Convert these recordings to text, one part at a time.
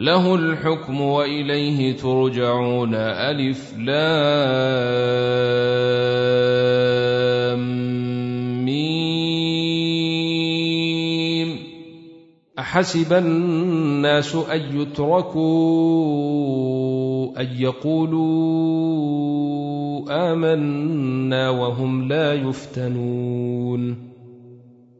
له الحكم وإليه ترجعون. ألف لام ميم. أحسب الناس أن يتركوا أن يقولوا آمنا وهم لا يفتنون.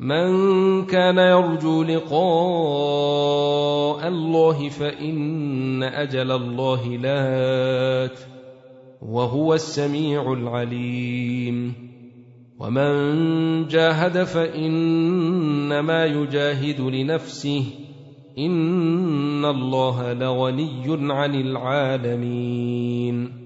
من كان يرجو لقاء الله فإن أجل الله لات وهو السميع العليم. ومن جاهد فإنما يجاهد لنفسه إن الله لغني عن العالمين.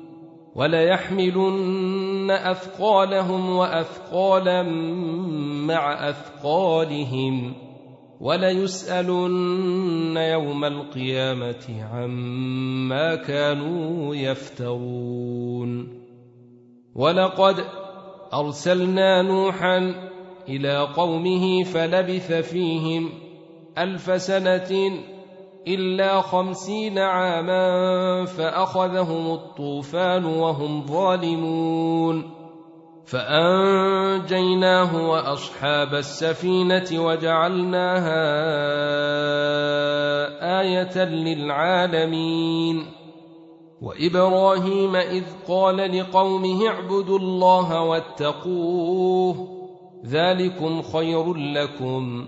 وليحملن أثقالهم وأثقالا مع أثقالهم وليسألن يوم القيامة عما كانوا يفترون ولقد أرسلنا نوحا إلى قومه فلبث فيهم ألف سنة إلا خمسين عاما فأخذهم الطوفان وهم ظالمون. فأنجيناه وأصحاب السفينة وجعلناها آية للعالمين. وإبراهيم إذ قال لقومه اعبدوا الله واتقوه ذلكم خير لكم.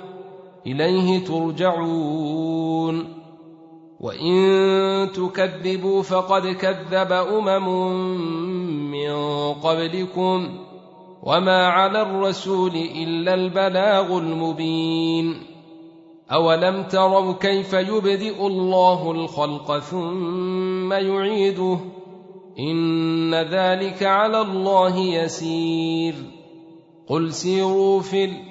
إليه ترجعون. وإن تكذبوا فقد كذب أمم من قبلكم وما على الرسول إلا البلاغ المبين. أولم تروا كيف يبدئ الله الخلق ثم يعيده؟ إن ذلك على الله يسير. قل سيروا في الأرض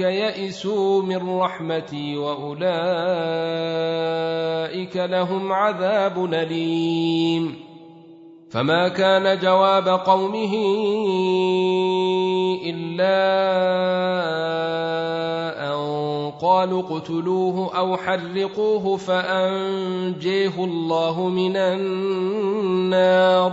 يئسوا من رحمتي وأولئك لهم عذاب أليم. فما كان جواب قومه إلا قالوا اقتلوه أو حرقوه فأنجيه الله من النار.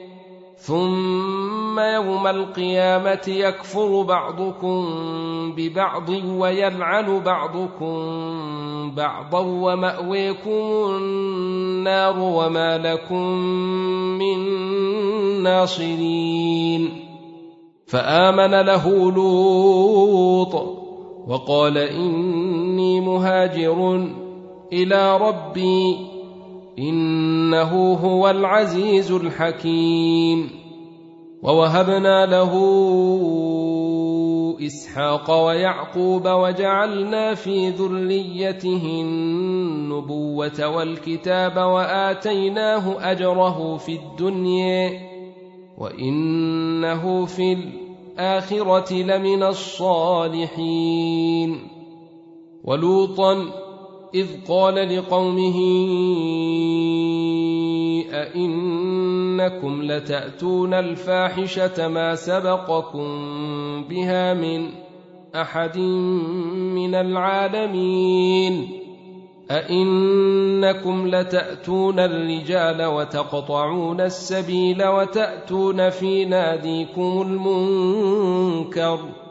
ثم يوم القيامة يكفر بعضكم ببعض ويلعن بعضكم بعضا ومأويكم النار وما لكم من ناصرين. فآمن له لوط وقال إني مهاجر إلى ربي إنه هو العزيز الحكيم. ووهبنا له إسحاق ويعقوب وجعلنا في ذريته النبوة والكتاب وآتيناه أجره في الدنيا وإنه في الآخرة لمن الصالحين. ولوطا إذ قال لقومه أئنكم لتأتون الفاحشة ما سبقكم بها من أحد من العالمين أئنكم لتأتون الرجال وتقطعون السبيل وتأتون في ناديكم المنكر ۖ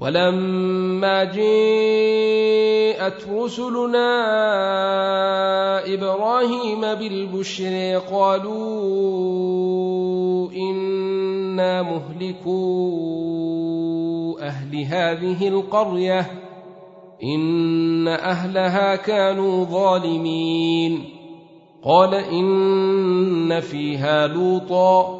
ولما جاءت رسلنا إبراهيم بالبشر قالوا إنا مهلكو أهل هذه القرية إن أهلها كانوا ظالمين. قال إن فيها لوطا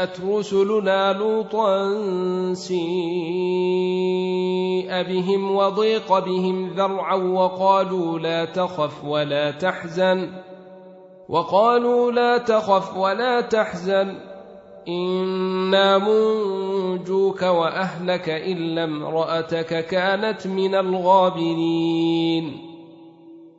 جاءت رسلنا لوطا سيئ بهم وضيق بهم ذرعا وقالوا لا تخف ولا تحزن وقالوا لا تخف ولا تحزن إنا منجوك وأهلك إلا امرأتك كانت من الغابرين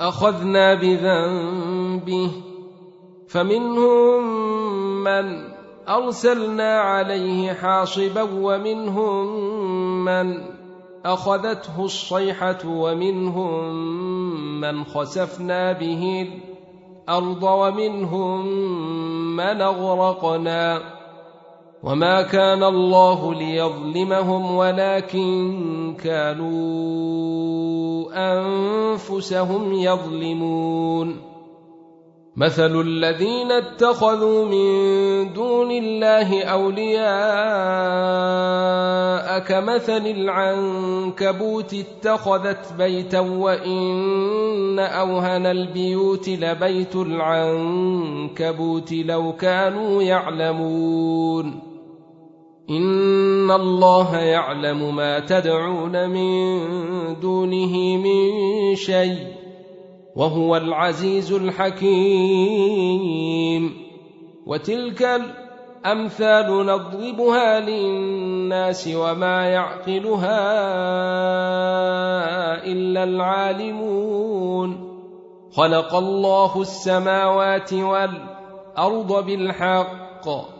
أخذنا بذنبه فمنهم من أرسلنا عليه حاصبا ومنهم من أخذته الصيحة ومنهم من خسفنا به الأرض ومنهم من أغرقنا وما كان الله ليظلمهم ولكن كانوا انفسهم يظلمون مثل الذين اتخذوا من دون الله اولياء كمثل العنكبوت اتخذت بيتا وان اوهن البيوت لبيت العنكبوت لو كانوا يعلمون ان الله يعلم ما تدعون من دونه من شيء وهو العزيز الحكيم وتلك الامثال نضربها للناس وما يعقلها الا العالمون خلق الله السماوات والارض بالحق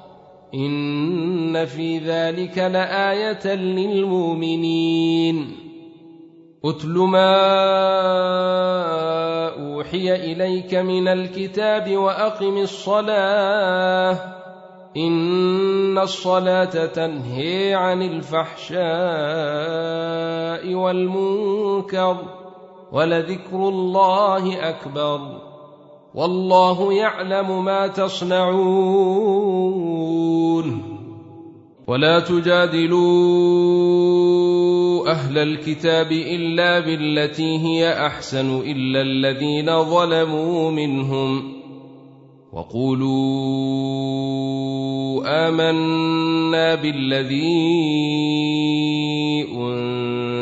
ان في ذلك لايه للمؤمنين. اتل ما اوحي اليك من الكتاب واقم الصلاه ان الصلاه تنهي عن الفحشاء والمنكر ولذكر الله اكبر والله يعلم ما تصنعون. ولا تجادلوا أهل الكتاب إلا بالتي هي أحسن إلا الذين ظلموا منهم. وقولوا آمنا بالذي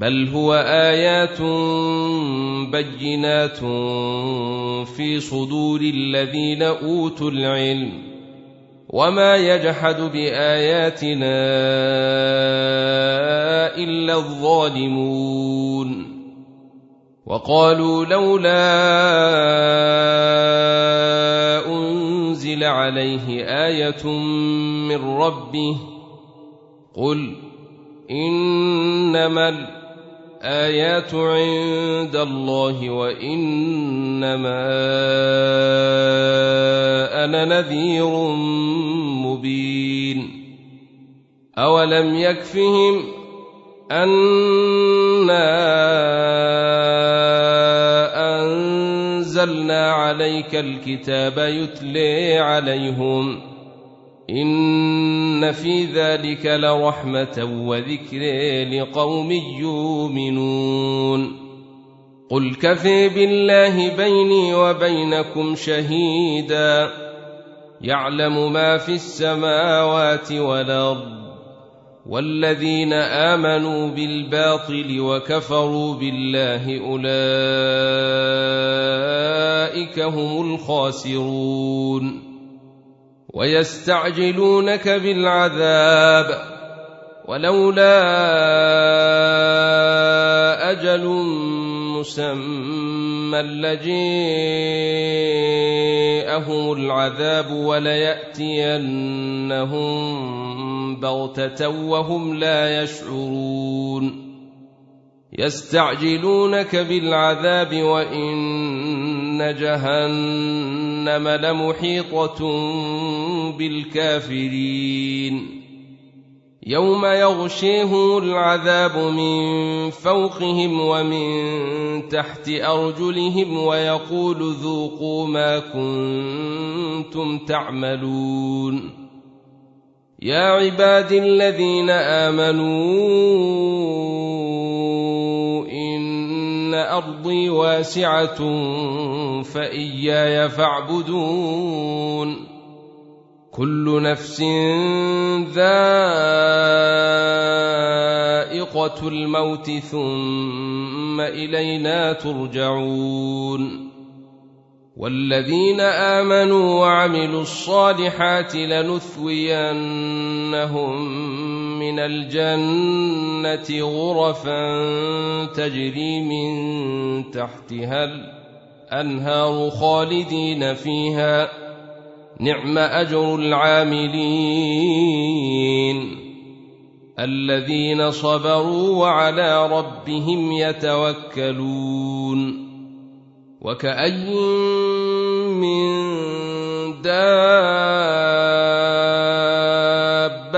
بل هو ايات بينات في صدور الذين اوتوا العلم وما يجحد باياتنا الا الظالمون وقالوا لولا انزل عليه إيه من ربه قل انما الايات عند الله وإنما أنا نذير مبين. أولم يكفهم أنا أنزلنا عليك الكتاب يتلي عليهم إن في ذلك لرحمة وذكر لقوم يؤمنون. قل كفي بالله بيني وبينكم شهيدا. يعلم ما في السماوات والأرض والذين آمنوا بالباطل وكفروا بالله أولئك هم الخاسرون. ويستعجلونك بالعذاب ولولا أجل مسمى لجيءهم العذاب وليأتينهم بغتة وهم لا يشعرون. يستعجلونك بالعذاب وإن جهنم لمحيطة بالكافرين. يوم يغشيهم العذاب من فوقهم ومن تحت أرجلهم ويقول ذوقوا ما كنتم تعملون. يا عبادي الذين آمنوا ان ارضي واسعة فإياي فاعبدون. كل نفس ذائقة الموت ثم إلينا ترجعون. والذين آمنوا وعملوا الصالحات لنثوينهم من الجنه غرفا تجري من تحتها الانهار خالدين فيها نعم اجر العاملين الذين صبروا وعلى ربهم يتوكلون وكأي من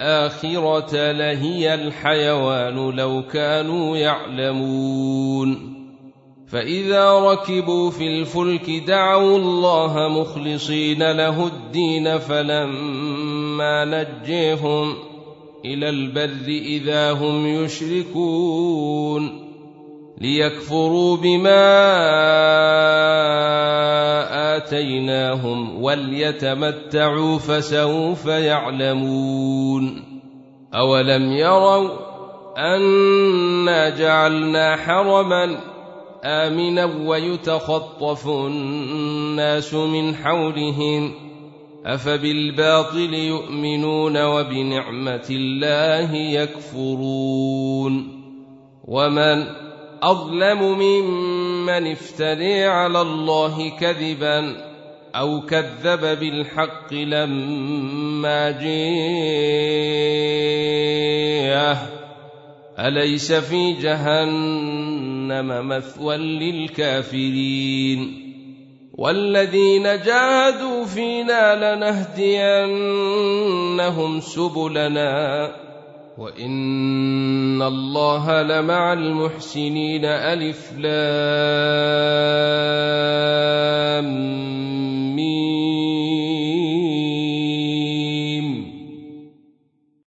الآخرة لهي الحيوان لو كانوا يعلمون. فإذا ركبوا في الفلك دعوا الله مخلصين له الدين فلما نجيهم إلى البر إذا هم يشركون. ليكفروا بما آتيناهم وليتمتعوا فسوف يعلمون أولم يروا انا جعلنا حرما آمنا ويتخطف الناس من حولهم أفبالباطل يؤمنون وبنعمة الله يكفرون ومن أظلم ممن افتري على الله كذبا أو كذب بالحق لما جاءه أليس في جهنم مثوى للكافرين؟ والذين جاهدوا فينا لنهدينهم سبلنا. وان الله لمع المحسنين الف لام